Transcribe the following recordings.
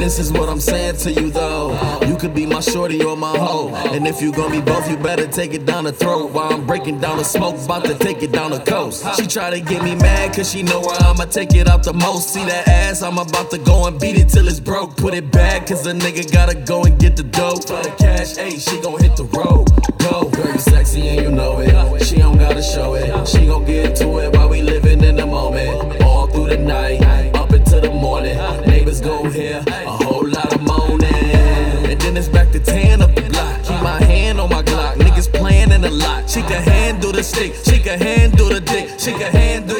this is what I'm saying to you though. You could be my shorty or my hoe. And if you gonna be both, you better take it down the throat. While I'm breaking down the smoke, about to take it down the coast. She try to get me mad, cause she know where I'ma take it out the most. See that ass, I'm about to go and beat it till it's broke. Put it back, cause a nigga gotta go and get the dope. For the cash, hey, she gon' hit the road. Go, girl, you sexy and you know it. She don't gotta show it. She gon' get to it while we living in the moment. All through the night, up into the morning. Neighbors go here, She can handle the stick, she can handle the dick, she can handle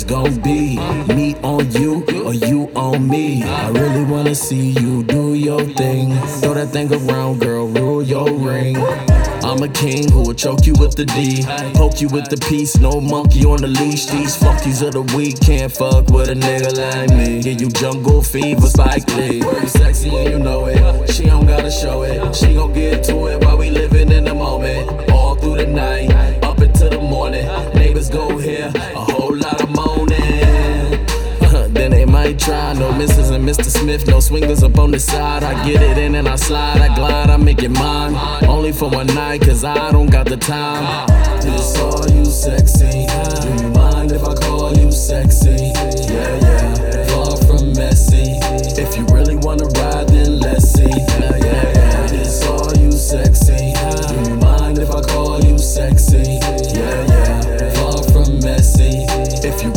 it's gonna be? Me on you or you on me? I really wanna see you do your thing. Throw that thing around, girl, rule your ring. I'm a king who will choke you with the D. Poke you with the piece, no monkey on the leash. These fuckies of the week can't fuck with a nigga like me. Give you jungle fever, Spike Lee. Sexy and you know it. She don't gotta show it. She gon' get to it while we try. No misses and Mr. Smith, no swingers up on the side. I get it in and I slide, I glide, I make it mine. Only for one night, cause I don't got the time. Just all you sexy. Do you mind if I call you sexy? Yeah, yeah. Far from messy. If you really wanna ride, then let's see. Yeah, yeah, yeah. all you sexy. Do you mind if I call you sexy? Yeah, yeah. Far from messy. If you